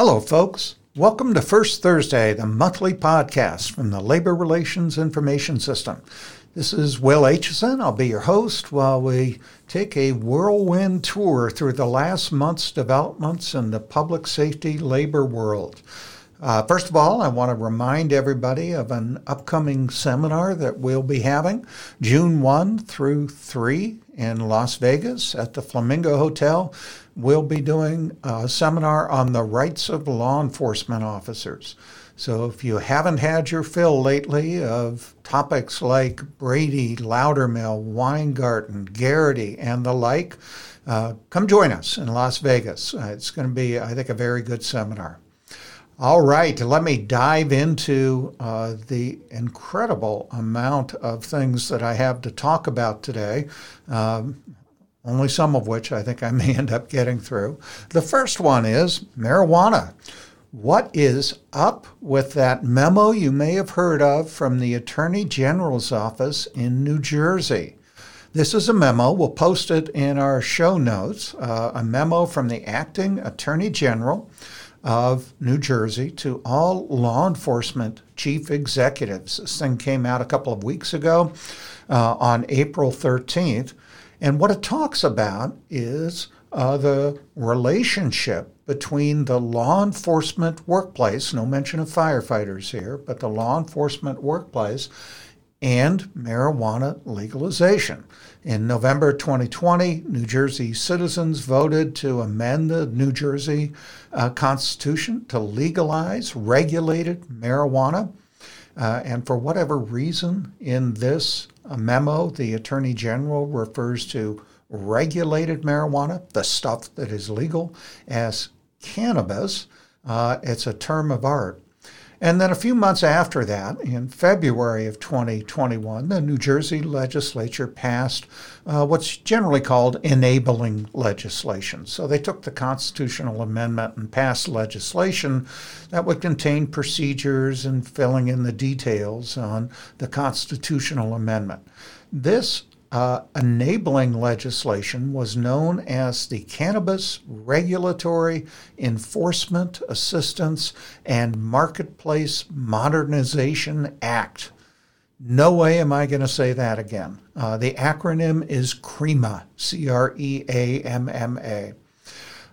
Hello, folks. Welcome to First Thursday, the monthly podcast from the Labor Relations Information System. This is Will Aitchison. I'll be your host while we take a whirlwind tour through the last month's developments in the public safety labor world. Uh, first of all, I want to remind everybody of an upcoming seminar that we'll be having June 1 through 3 in Las Vegas at the Flamingo Hotel we'll be doing a seminar on the rights of law enforcement officers. So if you haven't had your fill lately of topics like Brady, Loudermill, Weingarten, Garrity, and the like, uh, come join us in Las Vegas. Uh, it's going to be, I think, a very good seminar. All right, let me dive into uh, the incredible amount of things that I have to talk about today. Um, only some of which I think I may end up getting through. The first one is marijuana. What is up with that memo you may have heard of from the Attorney General's office in New Jersey? This is a memo. We'll post it in our show notes. Uh, a memo from the acting Attorney General of New Jersey to all law enforcement chief executives. This thing came out a couple of weeks ago uh, on April 13th. And what it talks about is uh, the relationship between the law enforcement workplace, no mention of firefighters here, but the law enforcement workplace and marijuana legalization. In November 2020, New Jersey citizens voted to amend the New Jersey uh, Constitution to legalize regulated marijuana. Uh, and for whatever reason, in this memo, the Attorney General refers to regulated marijuana, the stuff that is legal, as cannabis. Uh, it's a term of art. And then a few months after that, in February of 2021, the New Jersey legislature passed uh, what's generally called enabling legislation. So they took the constitutional amendment and passed legislation that would contain procedures and filling in the details on the constitutional amendment. This uh, enabling legislation was known as the Cannabis Regulatory Enforcement Assistance and Marketplace Modernization Act. No way am I going to say that again. Uh, the acronym is CREAMMA, C R E A M M A.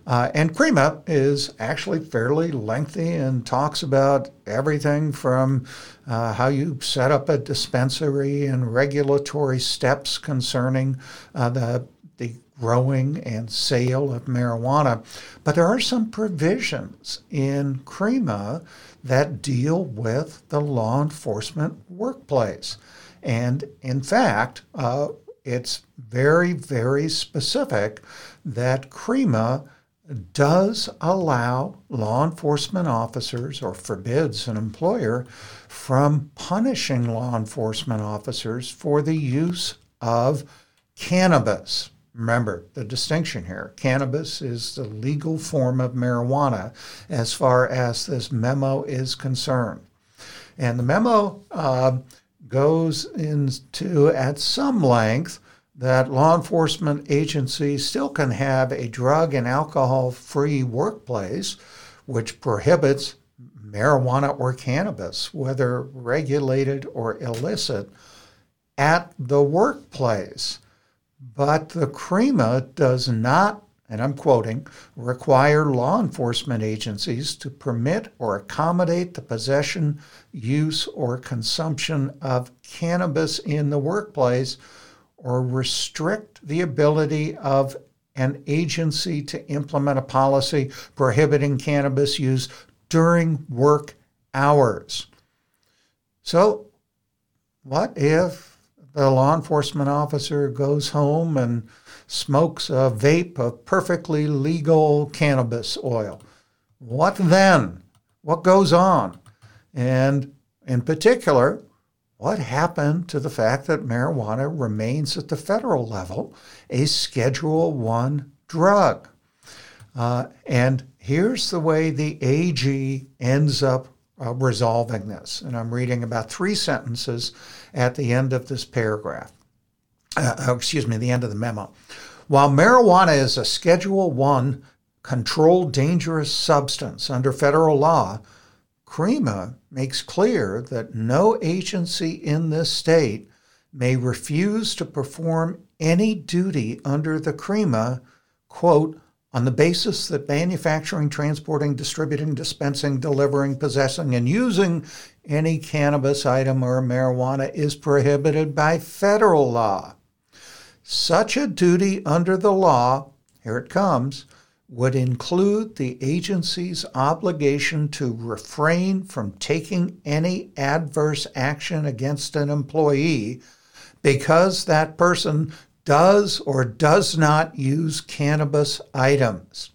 Uh, and CREAMMA is actually fairly lengthy and talks about everything from uh, how you set up a dispensary and regulatory steps concerning uh, the, the growing and sale of marijuana. But there are some provisions in CREAMMA that deal with the law enforcement workplace. And in fact, uh, it's very, very specific that CREAMMA does allow law enforcement officers or forbids an employer from punishing law enforcement officers for the use of cannabis. Remember the distinction here. Cannabis is the legal form of marijuana as far as this memo is concerned. And the memo uh, goes into, at some length, that law enforcement agencies still can have a drug and alcohol free workplace, which prohibits marijuana or cannabis, whether regulated or illicit, at the workplace. But the CREAMMA does not, and I'm quoting, require law enforcement agencies to permit or accommodate the possession, use, or consumption of cannabis in the workplace or restrict the ability of an agency to implement a policy prohibiting cannabis use during work hours. So, what if the law enforcement officer goes home and smokes a vape of perfectly legal cannabis oil? What then? What goes on? And in particular, what happened to the fact that marijuana remains at the federal level a Schedule One drug? Uh, and here's the way the AG ends up uh, resolving this. And I'm reading about three sentences at the end of this paragraph. Uh, oh, excuse me, the end of the memo. While marijuana is a Schedule One controlled dangerous substance under federal law, CREAMMA makes clear that no agency in this state may refuse to perform any duty under the CREAMMA, quote, on the basis that manufacturing, transporting, distributing, dispensing, delivering, possessing, and using any cannabis item or marijuana is prohibited by federal law. Such a duty under the law, here it comes, would include the agency's obligation to refrain from taking any adverse action against an employee because that person does or does not use cannabis items.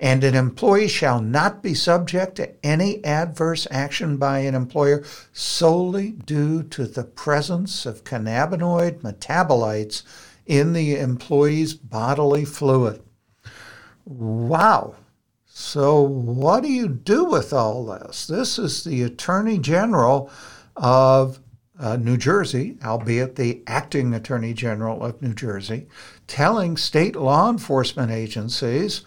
And an employee shall not be subject to any adverse action by an employer solely due to the presence of cannabinoid metabolites in the employee's bodily fluid. Wow. So, what do you do with all this? This is the Attorney General of uh, New Jersey, albeit the acting Attorney General of New Jersey, telling state law enforcement agencies,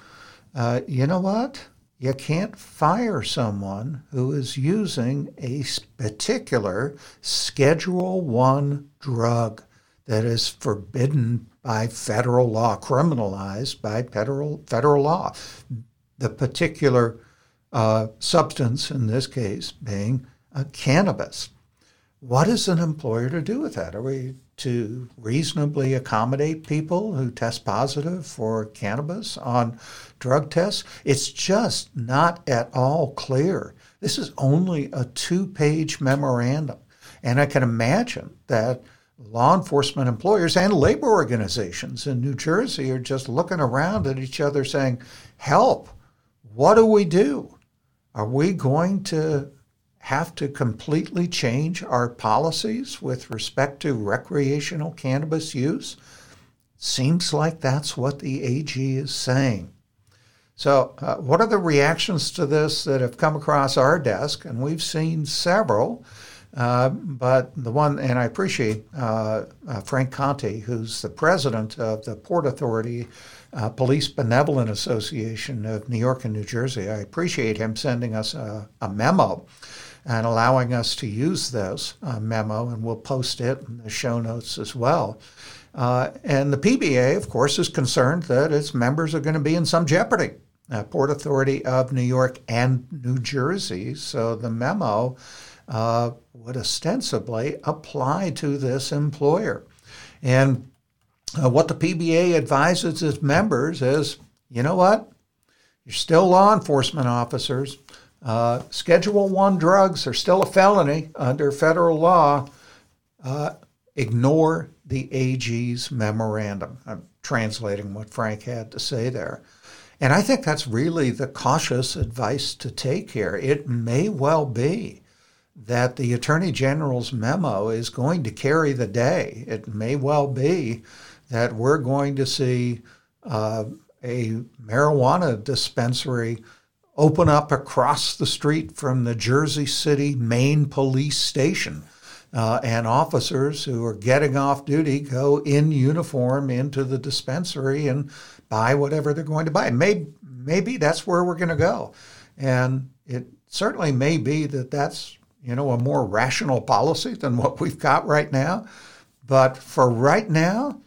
uh, you know what? You can't fire someone who is using a particular Schedule One drug that is forbidden by federal law, criminalized by federal federal law. The particular uh, substance in this case being uh, cannabis. What is an employer to do with that? Are we to reasonably accommodate people who test positive for cannabis on drug tests? It's just not at all clear. This is only a two page memorandum. And I can imagine that law enforcement employers and labor organizations in New Jersey are just looking around at each other saying, Help, what do we do? Are we going to have to completely change our policies with respect to recreational cannabis use? Seems like that's what the AG is saying. So, uh, what are the reactions to this that have come across our desk? And we've seen several. Uh, but the one, and I appreciate uh, uh, Frank Conte, who's the president of the Port Authority uh, Police Benevolent Association of New York and New Jersey. I appreciate him sending us a, a memo and allowing us to use this uh, memo, and we'll post it in the show notes as well. and the PBA, of course, is concerned that its members are going to be in some jeopardy. Port Authority of New York and New Jersey. So the memo uh, would ostensibly apply to this employer. And uh, what the PBA advises its members is you know what? You're still law enforcement officers. Uh, Schedule 1 drugs are still a felony under federal law. Uh, ignore the AG's memorandum. I'm translating what Frank had to say there. And I think that's really the cautious advice to take here. It may well be that the Attorney General's memo is going to carry the day. It may well be that we're going to see uh, a marijuana dispensary open up across the street from the Jersey City main police station. Uh, and officers who are getting off duty go in uniform into the dispensary and buy whatever they're going to buy. Maybe, maybe that's where we're going to go. And it certainly may be that that's you know, a more rational policy than what we've got right now. But for right now,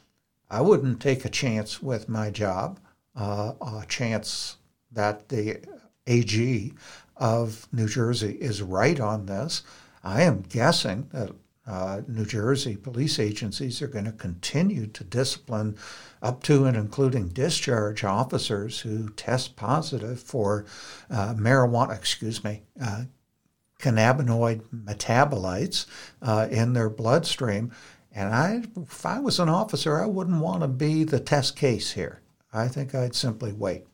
I wouldn't take a chance with my job, uh, a chance that the AG of New Jersey is right on this. I am guessing that uh, New Jersey police agencies are going to continue to discipline up to and including discharge officers who test positive for uh, marijuana, excuse me, uh, cannabinoid metabolites uh, in their bloodstream. And I, if I was an officer, I wouldn't want to be the test case here. I think I'd simply wait.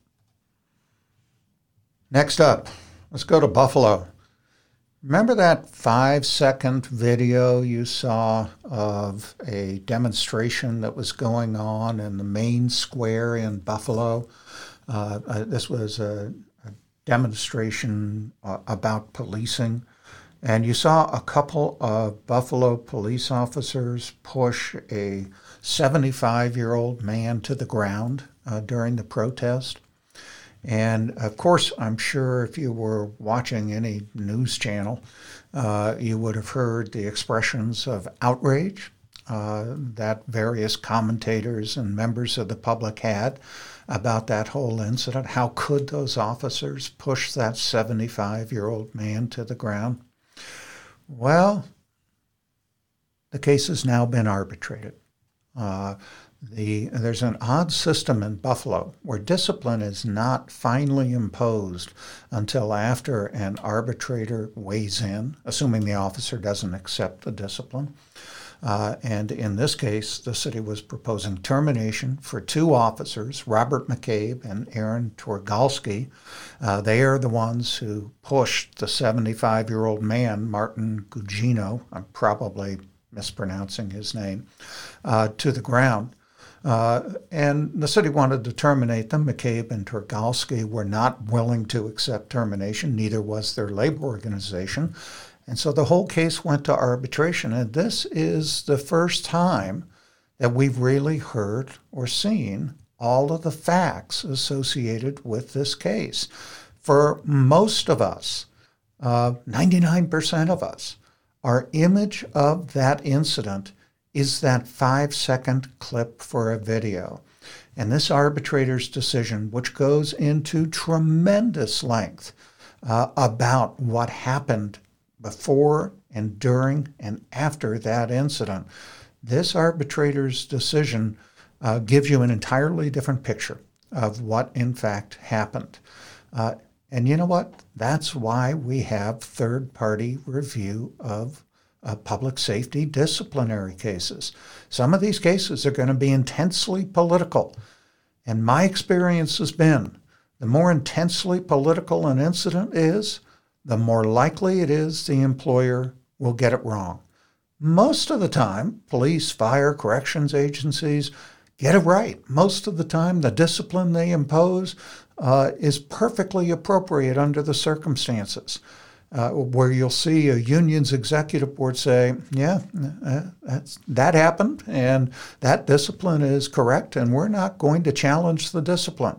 Next up, let's go to Buffalo. Remember that five second video you saw of a demonstration that was going on in the main square in Buffalo? Uh, uh, this was a, demonstration uh, about policing. And you saw a couple of Buffalo police officers push a 75 year old man to the ground uh, during the protest. And of course, I'm sure if you were watching any news channel, uh, you would have heard the expressions of outrage uh, that various commentators and members of the public had about that whole incident. How could those officers push that 75 year old man to the ground? Well, the case has now been arbitrated. Uh, the, there's an odd system in Buffalo where discipline is not finally imposed until after an arbitrator weighs in, assuming the officer doesn't accept the discipline. Uh, and in this case, the city was proposing termination for two officers, Robert McCabe and Aaron Torgalski. Uh, they are the ones who pushed the 75 year old man, Martin Gugino, I'm probably mispronouncing his name, uh, to the ground. Uh, and the city wanted to terminate them. McCabe and Torgalski were not willing to accept termination, neither was their labor organization. And so the whole case went to arbitration. And this is the first time that we've really heard or seen all of the facts associated with this case. For most of us, uh, 99% of us, our image of that incident is that five second clip for a video. And this arbitrator's decision, which goes into tremendous length uh, about what happened before and during and after that incident. This arbitrator's decision uh, gives you an entirely different picture of what in fact happened. Uh, and you know what? That's why we have third party review of uh, public safety disciplinary cases. Some of these cases are going to be intensely political. And my experience has been the more intensely political an incident is, the more likely it is the employer will get it wrong. Most of the time, police, fire, corrections agencies get it right. Most of the time, the discipline they impose uh, is perfectly appropriate under the circumstances. Uh, where you'll see a union's executive board say, "Yeah, uh, that happened, and that discipline is correct, and we're not going to challenge the discipline."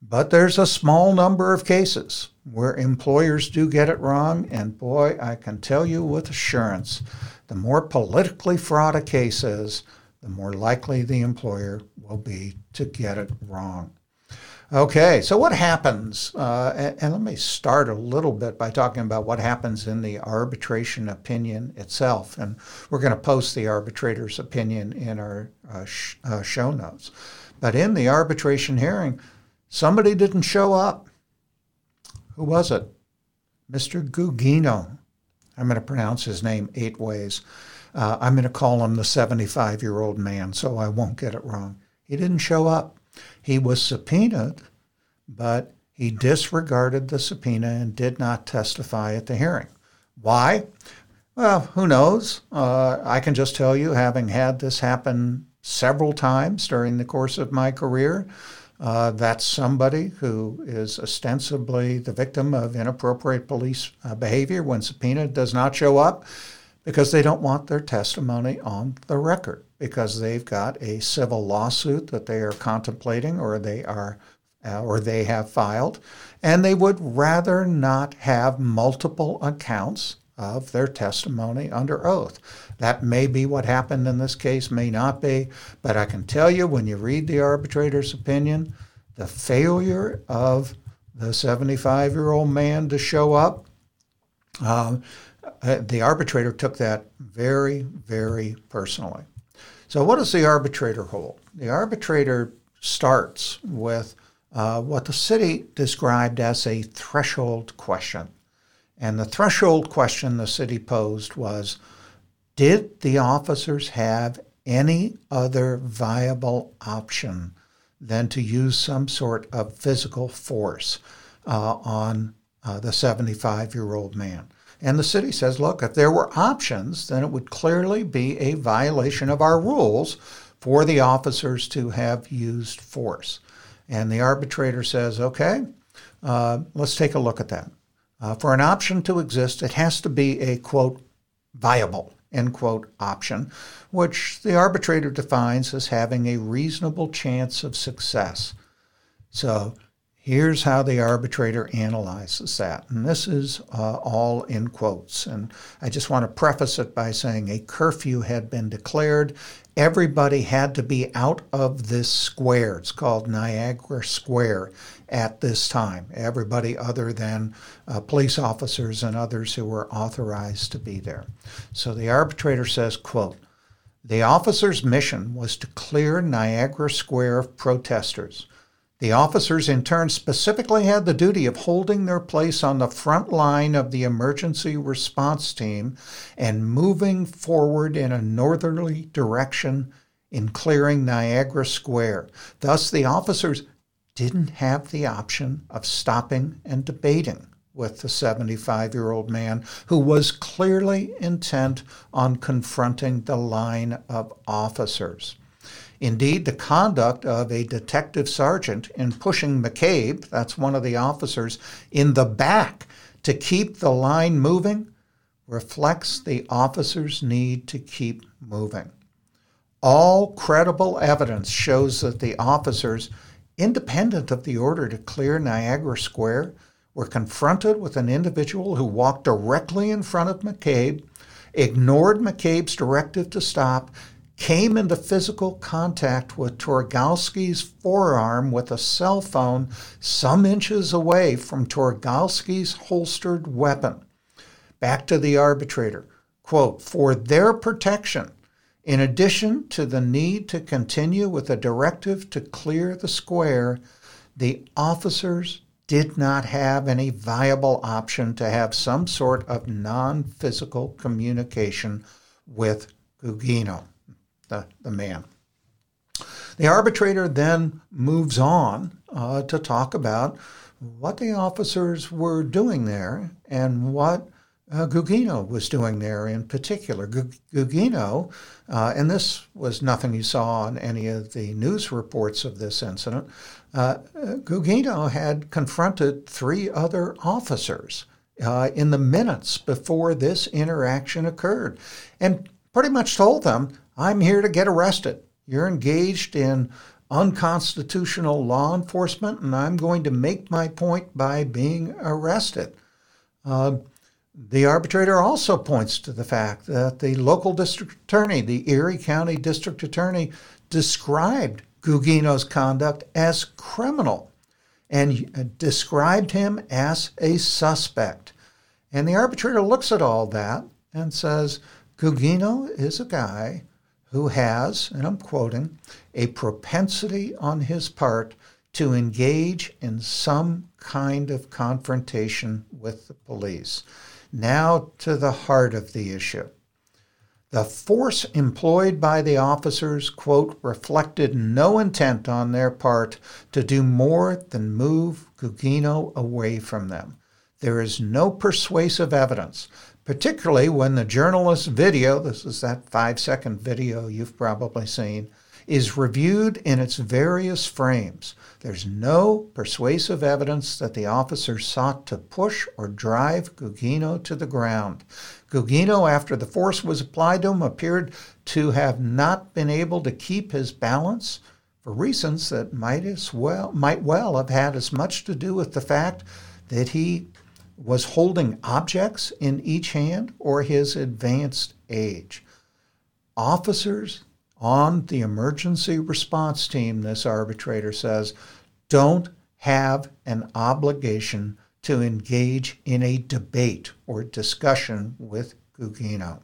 But there's a small number of cases where employers do get it wrong, and boy, I can tell you with assurance, the more politically fraught a case is, the more likely the employer will be to get it wrong. Okay, so what happens? Uh, and, and, let me start a little bit by talking about what happens in the arbitration opinion itself. And we're going to post the arbitrator's opinion in our uh, sh- uh, show notes. But in the arbitration hearing, somebody didn't show up. Who was it? Mr. Gugino. I'm going to pronounce his name eight ways. Uh, I'm going to call him the 75 year old man so I won't get it wrong. He didn't show up. He was subpoenaed, but he disregarded the subpoena and did not testify at the hearing. Why? Well, who knows? Uh, I can just tell you, having had this happen several times during the course of my career, uh, that's somebody who is ostensibly the victim of inappropriate police uh, behavior when subpoena does not show up because they don't want their testimony on the record because they've got a civil lawsuit that they are contemplating or they are uh, or they have filed. And they would rather not have multiple accounts of their testimony under oath. That may be what happened in this case, may not be, but I can tell you when you read the arbitrator's opinion, the failure of the 75 year old man to show up, uh, the arbitrator took that very, very personally. So, what does the arbitrator hold? The arbitrator starts with uh, what the city described as a threshold question. And the threshold question the city posed was Did the officers have any other viable option than to use some sort of physical force uh, on uh, the 75 year old man? And the city says, look, if there were options, then it would clearly be a violation of our rules for the officers to have used force. And the arbitrator says, okay, uh, let's take a look at that. Uh, for an option to exist, it has to be a quote, viable, end quote, option, which the arbitrator defines as having a reasonable chance of success. So Here's how the arbitrator analyzes that. And this is uh, all in quotes. And I just want to preface it by saying a curfew had been declared. Everybody had to be out of this square. It's called Niagara Square at this time. Everybody other than uh, police officers and others who were authorized to be there. So the arbitrator says, quote, the officer's mission was to clear Niagara Square of protesters the officers, in turn, specifically had the duty of holding their place on the front line of the emergency response team and moving forward in a northerly direction in clearing Niagara Square. Thus, the officers didn't have the option of stopping and debating with the 75 year old man who was clearly intent on confronting the line of officers. Indeed, the conduct of a detective sergeant in pushing McCabe, that's one of the officers, in the back to keep the line moving reflects the officer's need to keep moving. All credible evidence shows that the officers, independent of the order to clear Niagara Square, were confronted with an individual who walked directly in front of McCabe, ignored McCabe's directive to stop, came into physical contact with Torgalski's forearm with a cell phone some inches away from Torgalski's holstered weapon. Back to the arbitrator. Quote, for their protection, in addition to the need to continue with a directive to clear the square, the officers did not have any viable option to have some sort of non physical communication with Gugino the, the man. The arbitrator then moves on uh, to talk about what the officers were doing there and what uh, Gugino was doing there in particular. Gugino, uh, and this was nothing you saw on any of the news reports of this incident, uh, Gugino had confronted three other officers uh, in the minutes before this interaction occurred and pretty much told them, I'm here to get arrested. You're engaged in unconstitutional law enforcement, and I'm going to make my point by being arrested. Uh, the arbitrator also points to the fact that the local district attorney, the Erie County district attorney, described Gugino's conduct as criminal and described him as a suspect. And the arbitrator looks at all that and says Gugino is a guy who has, and I'm quoting, a propensity on his part to engage in some kind of confrontation with the police. Now to the heart of the issue. The force employed by the officers, quote, reflected no intent on their part to do more than move Gugino away from them. There is no persuasive evidence particularly when the journalist's video, this is that five second video you've probably seen, is reviewed in its various frames. There's no persuasive evidence that the officer sought to push or drive Gugino to the ground. Gugino, after the force was applied to him, appeared to have not been able to keep his balance for reasons that might as well might well have had as much to do with the fact that he was holding objects in each hand or his advanced age. Officers on the emergency response team, this arbitrator says, don't have an obligation to engage in a debate or discussion with Gugino.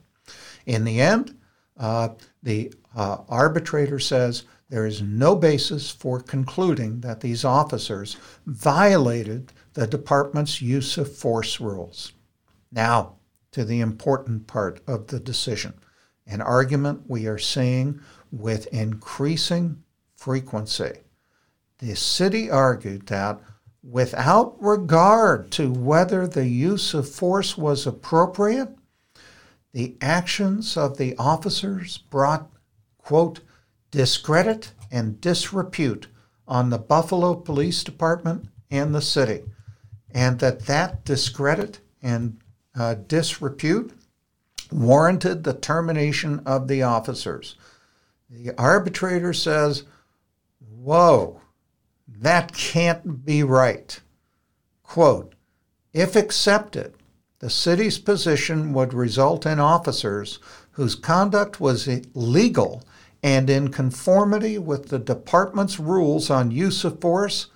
In the end, uh, the uh, arbitrator says there is no basis for concluding that these officers violated the department's use of force rules. Now, to the important part of the decision, an argument we are seeing with increasing frequency. The city argued that without regard to whether the use of force was appropriate, the actions of the officers brought, quote, discredit and disrepute on the Buffalo Police Department and the city and that that discredit and uh, disrepute warranted the termination of the officers. The arbitrator says, Whoa, That can't be right. Quote, if accepted, the city's position would result in officers whose conduct was legal and in conformity with the department's rules on use of force,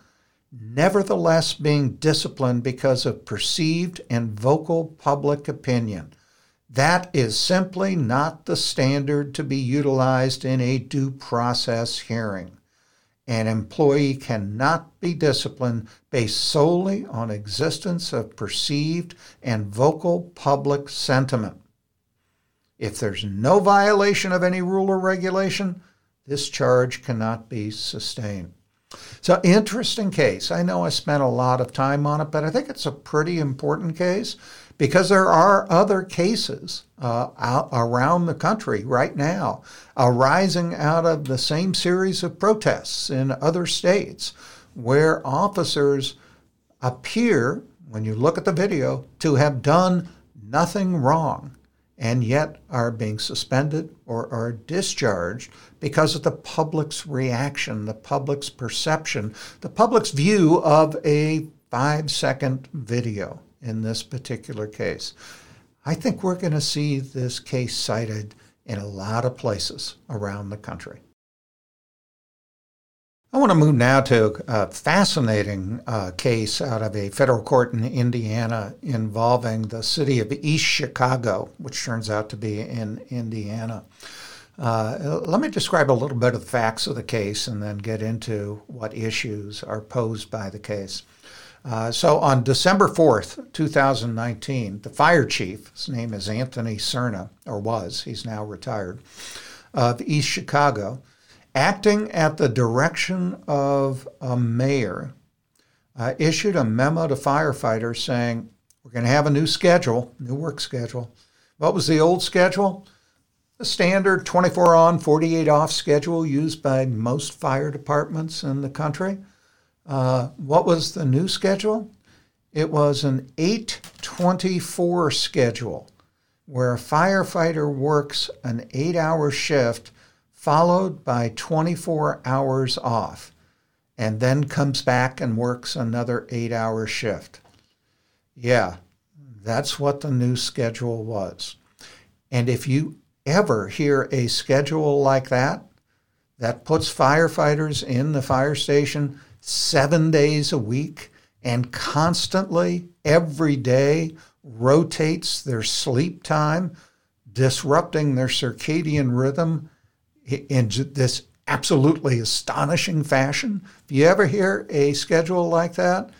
nevertheless being disciplined because of perceived and vocal public opinion. That is simply not the standard to be utilized in a due process hearing. An employee cannot be disciplined based solely on existence of perceived and vocal public sentiment. If there's no violation of any rule or regulation, this charge cannot be sustained. So, interesting case. I know I spent a lot of time on it, but I think it's a pretty important case because there are other cases uh, out around the country right now arising out of the same series of protests in other states where officers appear, when you look at the video, to have done nothing wrong and yet are being suspended or are discharged because of the public's reaction, the public's perception, the public's view of a five second video in this particular case. I think we're going to see this case cited in a lot of places around the country. I want to move now to a fascinating uh, case out of a federal court in Indiana involving the city of East Chicago, which turns out to be in Indiana. Uh, let me describe a little bit of the facts of the case and then get into what issues are posed by the case. Uh, so on December 4th, 2019, the fire chief, his name is Anthony Cerna, or was, he's now retired, of East Chicago, acting at the direction of a mayor, uh, issued a memo to firefighters saying, We're going to have a new schedule, new work schedule. What was the old schedule? The standard 24 on, 48 off schedule used by most fire departments in the country. Uh, what was the new schedule? It was an 824 schedule where a firefighter works an eight hour shift followed by 24 hours off, and then comes back and works another eight hour shift. Yeah, that's what the new schedule was. And if you ever hear a schedule like that, that puts firefighters in the fire station seven days a week and constantly, every day, rotates their sleep time, disrupting their circadian rhythm in this absolutely astonishing fashion. If you ever hear a schedule like that,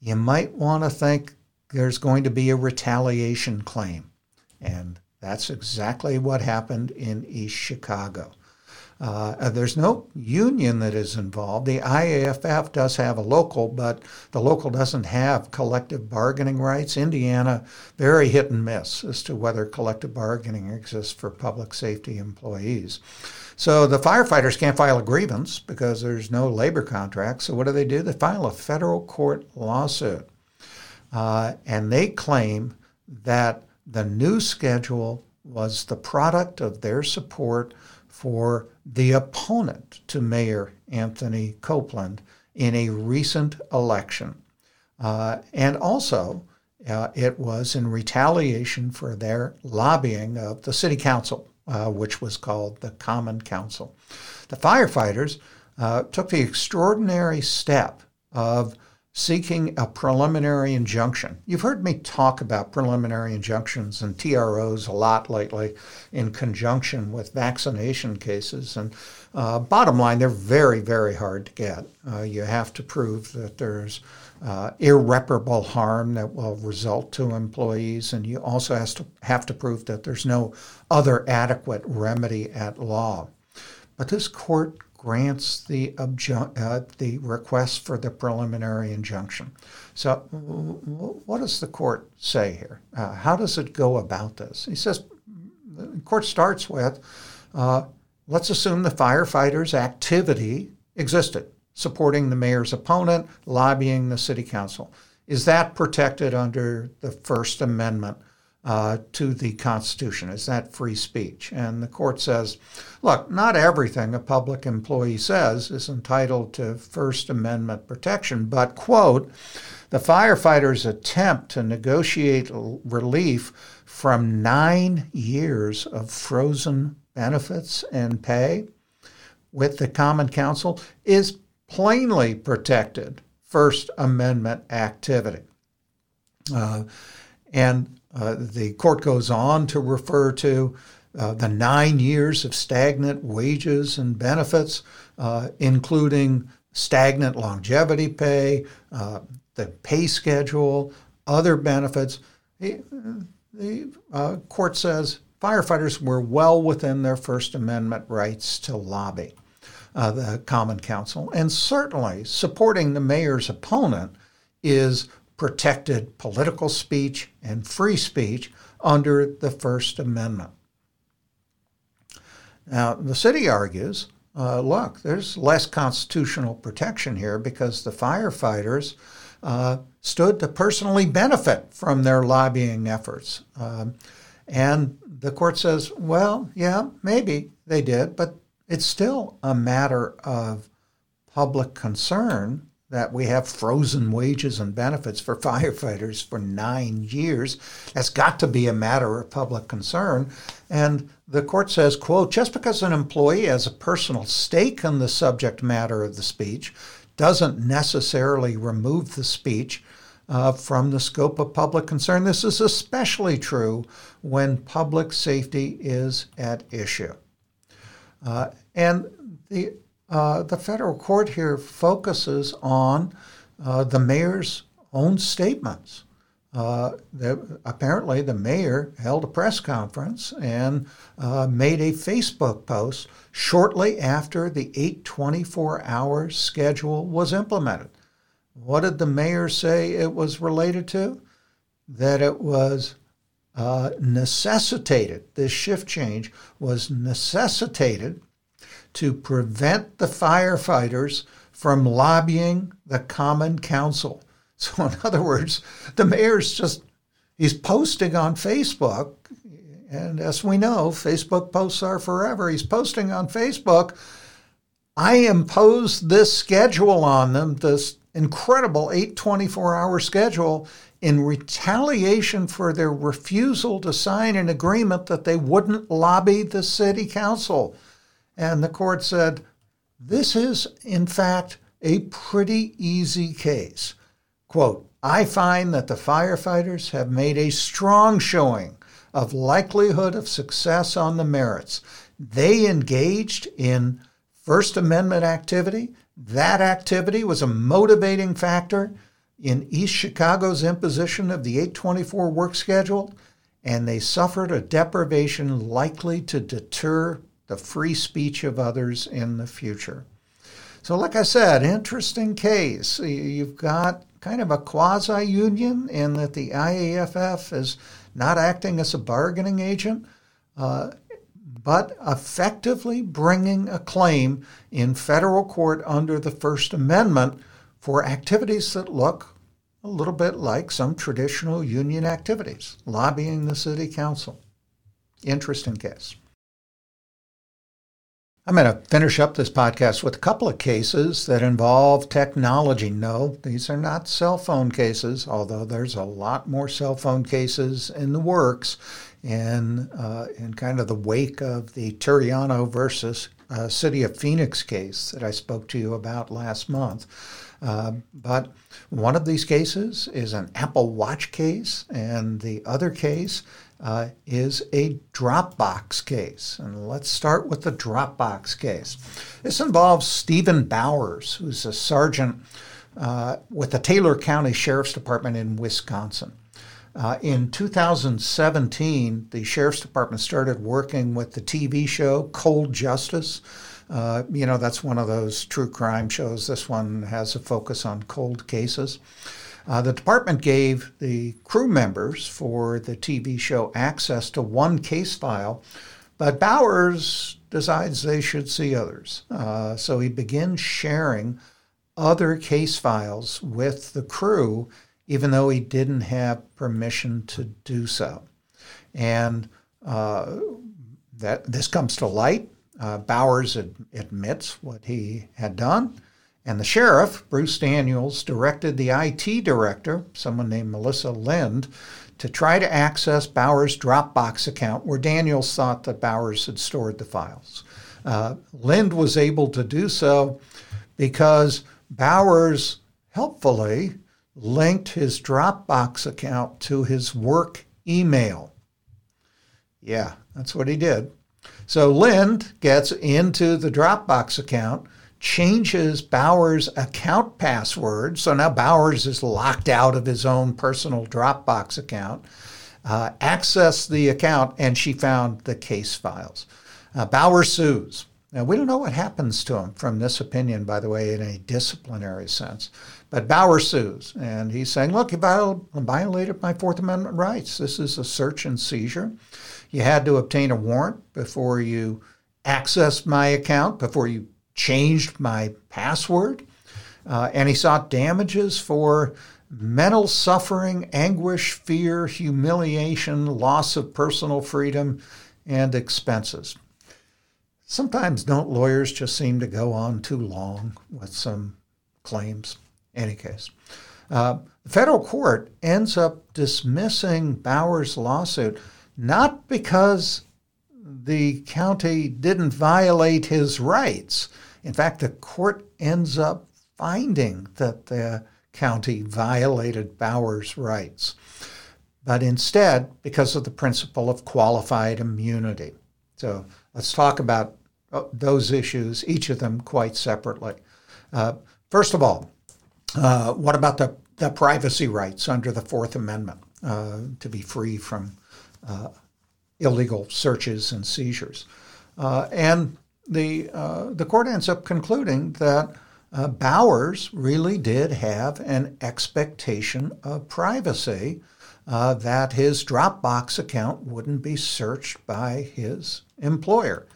you might want to think there's going to be a retaliation claim. And that's exactly what happened in East Chicago. Uh, there's no union that is involved. The IAFF does have a local, but the local doesn't have collective bargaining rights. Indiana, very hit and miss as to whether collective bargaining exists for public safety employees. So the firefighters can't file a grievance because there's no labor contract. So what do they do? They file a federal court lawsuit. Uh, and they claim that the new schedule was the product of their support for the opponent to Mayor Anthony Copeland in a recent election. Uh, and also, uh, it was in retaliation for their lobbying of the city council, uh, which was called the Common Council. The firefighters uh, took the extraordinary step of seeking a preliminary injunction. You've heard me talk about preliminary injunctions and TROs a lot lately in conjunction with vaccination cases. And uh, bottom line, they're very, very hard to get. Uh, you have to prove that there's uh, irreparable harm that will result to employees, and you also has to have to prove that there's no other adequate remedy at law. But this court grants the, obju- uh, the request for the preliminary injunction. So, what does the court say here? Uh, how does it go about this? He says the court starts with uh, let's assume the firefighters' activity existed, supporting the mayor's opponent, lobbying the city council. Is that protected under the First Amendment uh, to the Constitution? Is that free speech? And the court says, look, not everything a public employee says is entitled to First Amendment protection, but, quote, the firefighters' attempt to negotiate relief from nine years of frozen benefits and pay with the Common Council is plainly protected First Amendment activity. Uh, and uh, the court goes on to refer to uh, the nine years of stagnant wages and benefits, uh, including stagnant longevity pay, uh, the pay schedule, other benefits. The, the uh, court says firefighters were well within their First Amendment rights to lobby the Common Council. And certainly supporting the mayor's opponent is protected political speech and free speech under the First Amendment. Now, the city argues uh, look, there's less constitutional protection here because the firefighters uh, stood to personally benefit from their lobbying efforts. Um, and the court says, well, yeah, maybe they did, but it's still a matter of public concern that we have frozen wages and benefits for firefighters for nine years. That's got to be a matter of public concern. And the court says, quote, just because an employee has a personal stake in the subject matter of the speech doesn't necessarily remove the speech uh, from the scope of public concern. This is especially true when public safety is at issue. Uh, and the, uh, the federal court here focuses on uh, the mayor's own statements. Uh, the, apparently, the mayor held a press conference and uh, made a Facebook post shortly after the 824 hour schedule was implemented. What did the mayor say it was related to? That it was uh, necessitated, this shift change was necessitated to prevent the firefighters from lobbying the Common Council. So, in other words, the mayor's just, he's posting on Facebook. And as we know, Facebook posts are forever. He's posting on Facebook. I imposed this schedule on them, this incredible 824 hour schedule, in retaliation for their refusal to sign an agreement that they wouldn't lobby the city council. And the court said, this is, in fact, a pretty easy case. Quote, I find that the firefighters have made a strong showing of likelihood of success on the merits. They engaged in First Amendment activity. That activity was a motivating factor in East Chicago's imposition of the 824 work schedule, and they suffered a deprivation likely to deter the free speech of others in the future. So, like I said, interesting case. You've got kind of a quasi union in that the IAFF is not acting as a bargaining agent, uh, but effectively bringing a claim in federal court under the First Amendment for activities that look a little bit like some traditional union activities, lobbying the city council. Interesting case. I'm going to finish up this podcast with a couple of cases that involve technology. No, these are not cell phone cases, although there's a lot more cell phone cases in the works in, uh, in kind of the wake of the Turiano versus uh, City of Phoenix case that I spoke to you about last month. Uh, but one of these cases is an Apple Watch case, and the other case uh, is a Dropbox case. And let's start with the Dropbox case. This involves Stephen Bowers, who's a sergeant uh, with the Taylor County Sheriff's Department in Wisconsin. Uh, in 2017, the Sheriff's Department started working with the TV show Cold Justice. Uh, you know, that's one of those true crime shows. This one has a focus on cold cases. Uh, the department gave the crew members for the TV show access to one case file, but Bowers decides they should see others. Uh, so he begins sharing other case files with the crew, even though he didn't have permission to do so. And uh, that this comes to light. Uh, Bowers ad- admits what he had done. And the sheriff, Bruce Daniels, directed the IT director, someone named Melissa Lind, to try to access Bowers' Dropbox account where Daniels thought that Bowers had stored the files. Uh, Lind was able to do so because Bowers helpfully linked his Dropbox account to his work email. Yeah, that's what he did. So Lind gets into the Dropbox account, changes Bowers' account password. So now Bowers is locked out of his own personal Dropbox account. Uh, accessed the account, and she found the case files. Uh, sues. Now, we don't know what happens to him from this opinion, by the way, in a disciplinary sense. But Bowers sues, and he's saying, look, you violated my Fourth Amendment rights. This is a search and seizure. You had to obtain a warrant before you accessed my account, before you changed my password. Uh, and he sought damages for mental suffering, anguish, fear, humiliation, loss of personal freedom, and expenses. Sometimes don't lawyers just seem to go on too long with some claims? Any case. Uh, the federal court ends up dismissing Bowers' lawsuit not because the county didn't violate his rights. In fact, the court ends up finding that the county violated Bowers' rights, but instead because of the principle of qualified immunity. So let's talk about uh, those issues, each of them quite separately. Uh, first of all, uh, what about the, the privacy rights under the Fourth Amendment uh, to be free from uh, illegal searches and seizures. Uh, and the, uh, the court ends up concluding that uh, Bowers really did have an expectation of privacy uh, that his Dropbox account wouldn't be searched by his employer.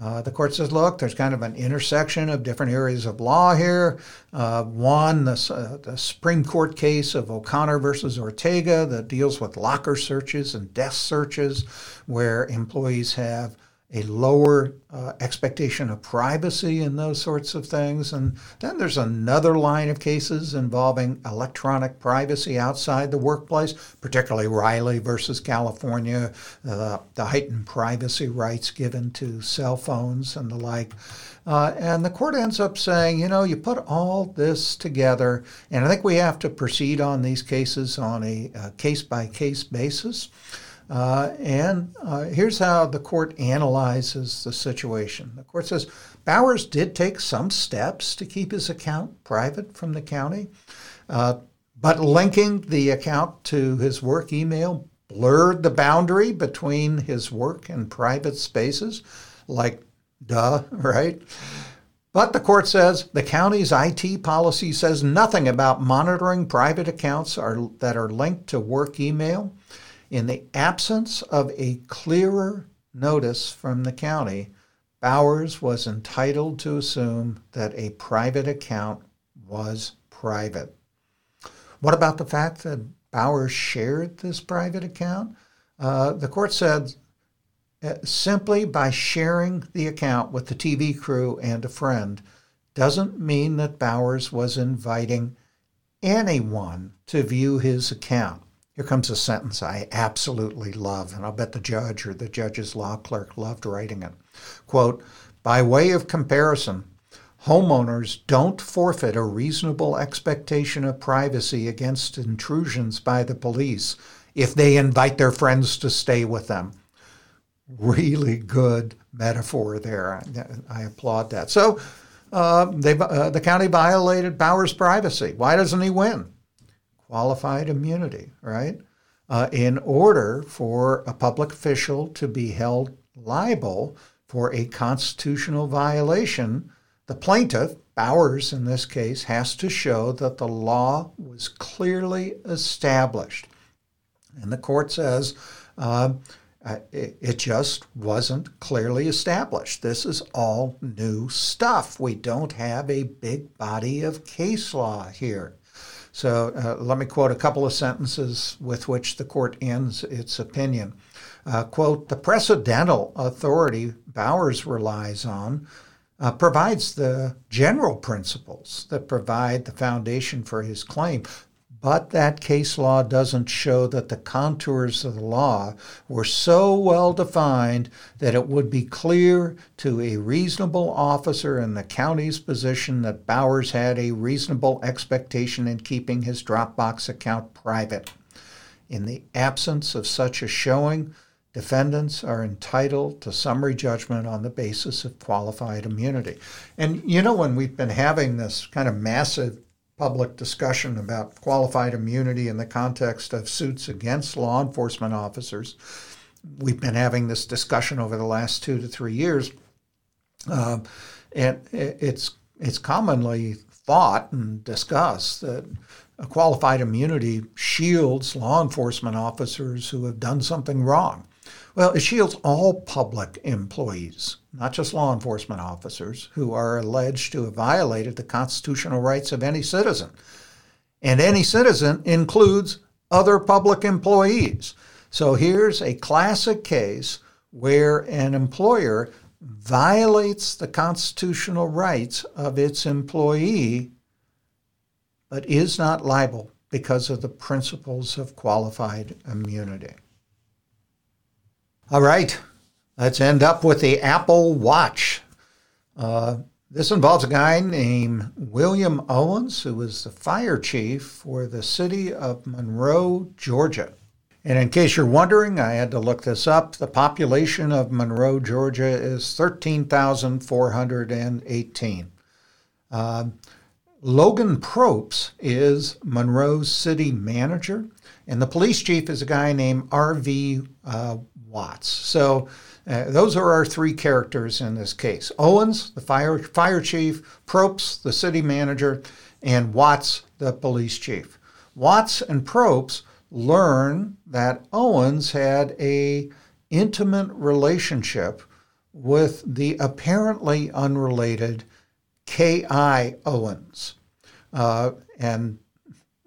Uh, the court says, look, there's kind of an intersection of different areas of law here. Uh, one, the, uh, the, Supreme Court case of O'Connor versus Ortega that deals with locker searches and desk searches, where employees have a lower uh, expectation of privacy and those sorts of things. And then there's another line of cases involving electronic privacy outside the workplace, particularly Riley versus California, uh, the heightened privacy rights given to cell phones and the like. Uh, and the court ends up saying, you know, you put all this together, and I think we have to proceed on these cases on a case by case basis. Uh, and uh, here's how the court analyzes the situation. The court says Bowers did take some steps to keep his account private from the county, uh, but linking the account to his work email blurred the boundary between his work and private spaces, like duh, right? But the court says the county's IT policy says nothing about monitoring private accounts are, that are linked to work email. In the absence of a clearer notice from the county, Bowers was entitled to assume that a private account was private. What about the fact that Bowers shared this private account? Uh, the court said uh, simply by sharing the account with the TV crew and a friend doesn't mean that Bowers was inviting anyone to view his account. Here comes a sentence I absolutely love, and I'll bet the judge or the judge's law clerk loved writing it. Quote, by way of comparison, homeowners don't forfeit a reasonable expectation of privacy against intrusions by the police if they invite their friends to stay with them. Really good metaphor there. I, applaud that. So, uh, they, uh, the county violated Bowers' privacy. Why doesn't he win? Qualified immunity, right? Uh, in order for a public official to be held liable for a constitutional violation, the plaintiff, Bowers in this case, has to show that the law was clearly established. And the court says uh, it, it just wasn't clearly established. This is all new stuff. We don't have a big body of case law here. So uh, let me quote a couple of sentences with which the court ends its opinion. Uh, quote, the precedental authority Bowers relies on uh, provides the general principles that provide the foundation for his claim, but that case law doesn't show that the contours of the law were so well defined that it would be clear to a reasonable officer in the county's position that Bowers had a reasonable expectation in keeping his Dropbox account private. In the absence of such a showing, defendants are entitled to summary judgment on the basis of qualified immunity. And you know, when we've been having this kind of massive public discussion about qualified immunity in the context of suits against law enforcement officers. We've been having this discussion over the last two to three years, uh, and it's it's commonly thought and discussed that qualified immunity shields law enforcement officers who have done something wrong. Well, it shields all public employees, not just law enforcement officers, who are alleged to have violated the constitutional rights of any citizen. And any citizen includes other public employees. So here's a classic case where an employer violates the constitutional rights of its employee, but is not liable because of the principles of qualified immunity. All right, let's end up with the Apple Watch. Uh, this involves a guy named William Owens, who was the fire chief for the city of Monroe, Georgia. And in case you're wondering, I had to look this up. The population of Monroe, Georgia is 13,418. Uh, Logan Propes is Monroe's city manager, and the police chief is a guy named R.V. Uh, Watts. So uh, those are our three characters in this case. Owens, the fire, fire chief, Propes, the city manager, and Watts, the police chief. Watts and Propes learn that Owens had a intimate relationship with the apparently unrelated K.I. Owens. Uh, and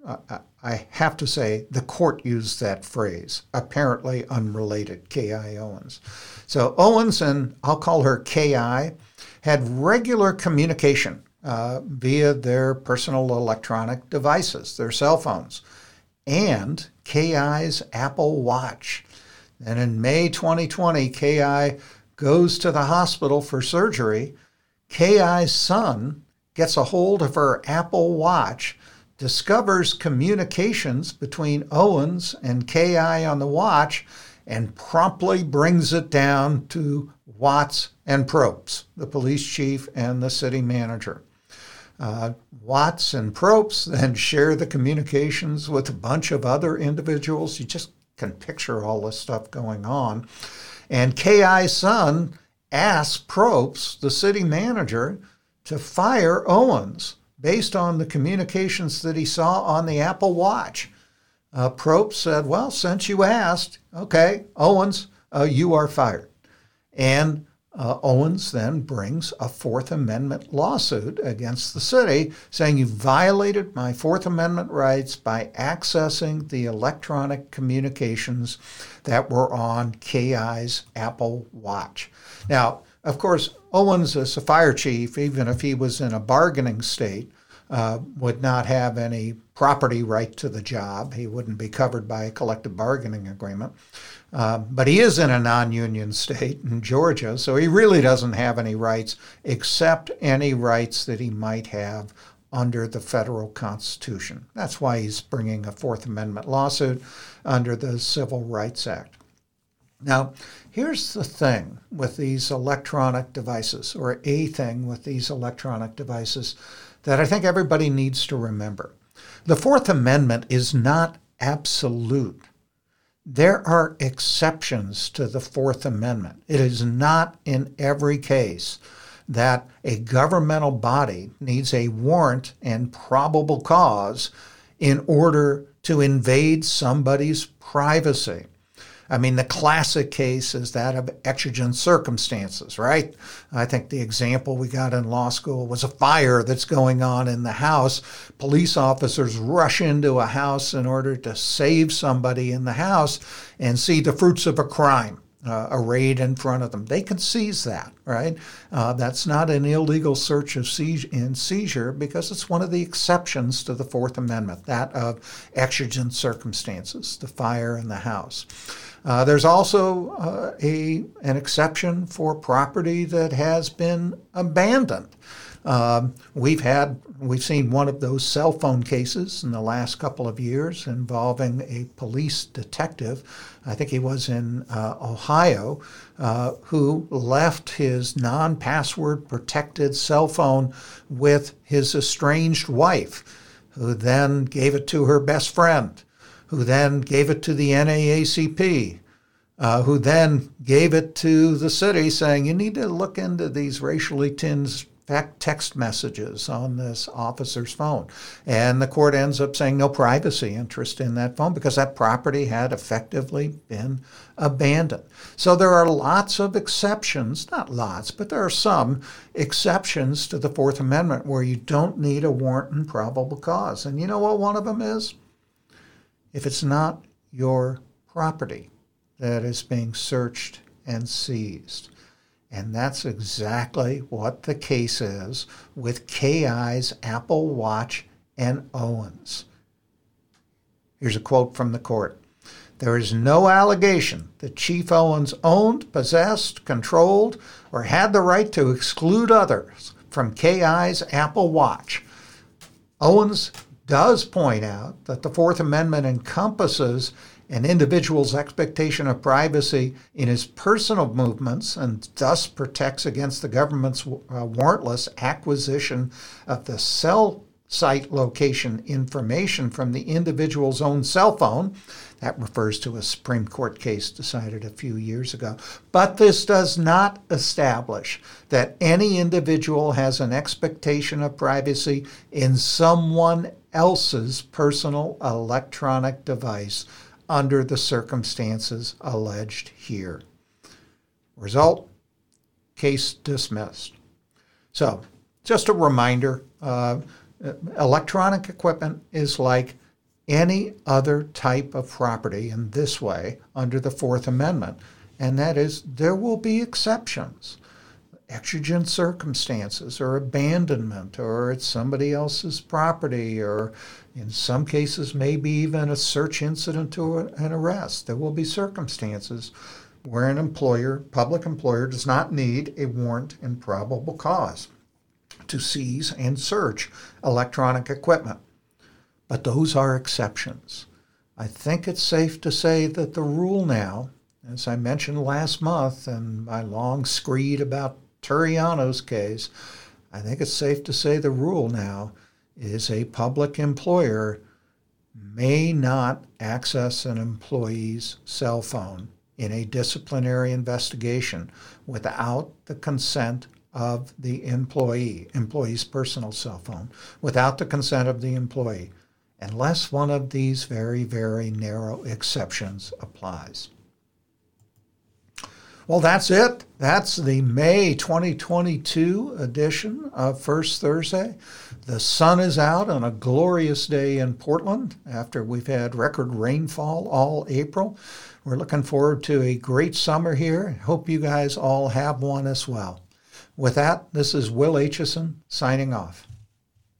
uh, I have to say, the court used that phrase, apparently unrelated, K.I. Owens. So Owens and I'll call her K.I. had regular communication uh, via their personal electronic devices, their cell phones, and K.I.'s Apple Watch. And in May 2020, K.I. goes to the hospital for surgery. K.I.'s son gets a hold of her Apple Watch discovers communications between Owens and KI on the watch and promptly brings it down to Watts and Propes, the police chief and the city manager. Uh, Watts and Propes then share the communications with a bunch of other individuals. You just can picture all this stuff going on. And KI's son asks Propes, the city manager, to fire Owens based on the communications that he saw on the Apple Watch. Uh, Propes said, Well, since you asked, okay, Owens, uh, you are fired. And uh, Owens then brings a Fourth Amendment lawsuit against the city saying you violated my Fourth Amendment rights by accessing the electronic communications that were on KI's Apple Watch. Now, of course, Owens, as a fire chief, even if he was in a bargaining state, uh, would not have any property right to the job. He wouldn't be covered by a collective bargaining agreement. Uh, but he is in a non union state in Georgia, so he really doesn't have any rights except any rights that he might have under the federal Constitution. That's why he's bringing a Fourth Amendment lawsuit under the Civil Rights Act. Now, here's the thing with these electronic devices, or a thing with these electronic devices that I think everybody needs to remember. The Fourth Amendment is not absolute. There are exceptions to the Fourth Amendment. It is not in every case that a governmental body needs a warrant and probable cause in order to invade somebody's privacy. I mean, the classic case is that of exigent circumstances, right? I think the example we got in law school was a fire that's going on in the house. Police officers rush into a house in order to save somebody in the house and see the fruits of a crime uh, arrayed in front of them. They can seize that, right? Uh, that's not an illegal search of and seizure because it's one of the exceptions to the Fourth Amendment, that of exigent circumstances, the fire in the house. Uh, there's also uh, a an exception for property that has been abandoned. Um, we've had we've seen one of those cell phone cases in the last couple of years involving a police detective. I think he was in uh, Ohio, uh, who left his non-password protected cell phone with his estranged wife, who then gave it to her best friend, who then gave it to the NAACP. Uh, who then gave it to the city saying, you need to look into these racially tinged text messages on this officer's phone. And the court ends up saying no privacy interest in that phone because that property had effectively been abandoned. So there are lots of exceptions, not lots, but there are some exceptions to the Fourth Amendment where you don't need a warrant and probable cause. And you know what one of them is? If it's not your property that is being searched and seized. And that's exactly what the case is with KI's Apple Watch and Owens. Here's a quote from the court. There is no allegation that Chief Owens owned, possessed, controlled, or had the right to exclude others from KI's Apple Watch. Owens does point out that the Fourth Amendment encompasses an individual's expectation of privacy in his personal movements and thus protects against the government's uh, warrantless acquisition of the cell site location information from the individual's own cell phone. That refers to a Supreme Court case decided a few years ago. But this does not establish that any individual has an expectation of privacy in someone else's personal electronic device under the circumstances alleged here. Result case dismissed. So, just a reminder uh, electronic equipment is like any other type of property in this way under the Fourth Amendment, and that is there will be exceptions exigent circumstances or abandonment or it's somebody else's property or in some cases maybe even a search incident to an arrest. There will be circumstances where an employer public employer does not need a warrant and probable cause to seize and search electronic equipment. But those are exceptions. I think it's safe to say that the rule now as I mentioned last month in my long screed about Turiano's case, I think it's safe to say the rule now is a public employer may not access an employee's cell phone in a disciplinary investigation without the consent of the employee, employee's personal cell phone, without the consent of the employee, unless one of these very, very narrow exceptions applies. Well, that's it. That's the May 2022 edition of First Thursday. The sun is out on a glorious day in Portland after we've had record rainfall all April. We're looking forward to a great summer here. Hope you guys all have one as well. With that, this is Will Aitchison signing off.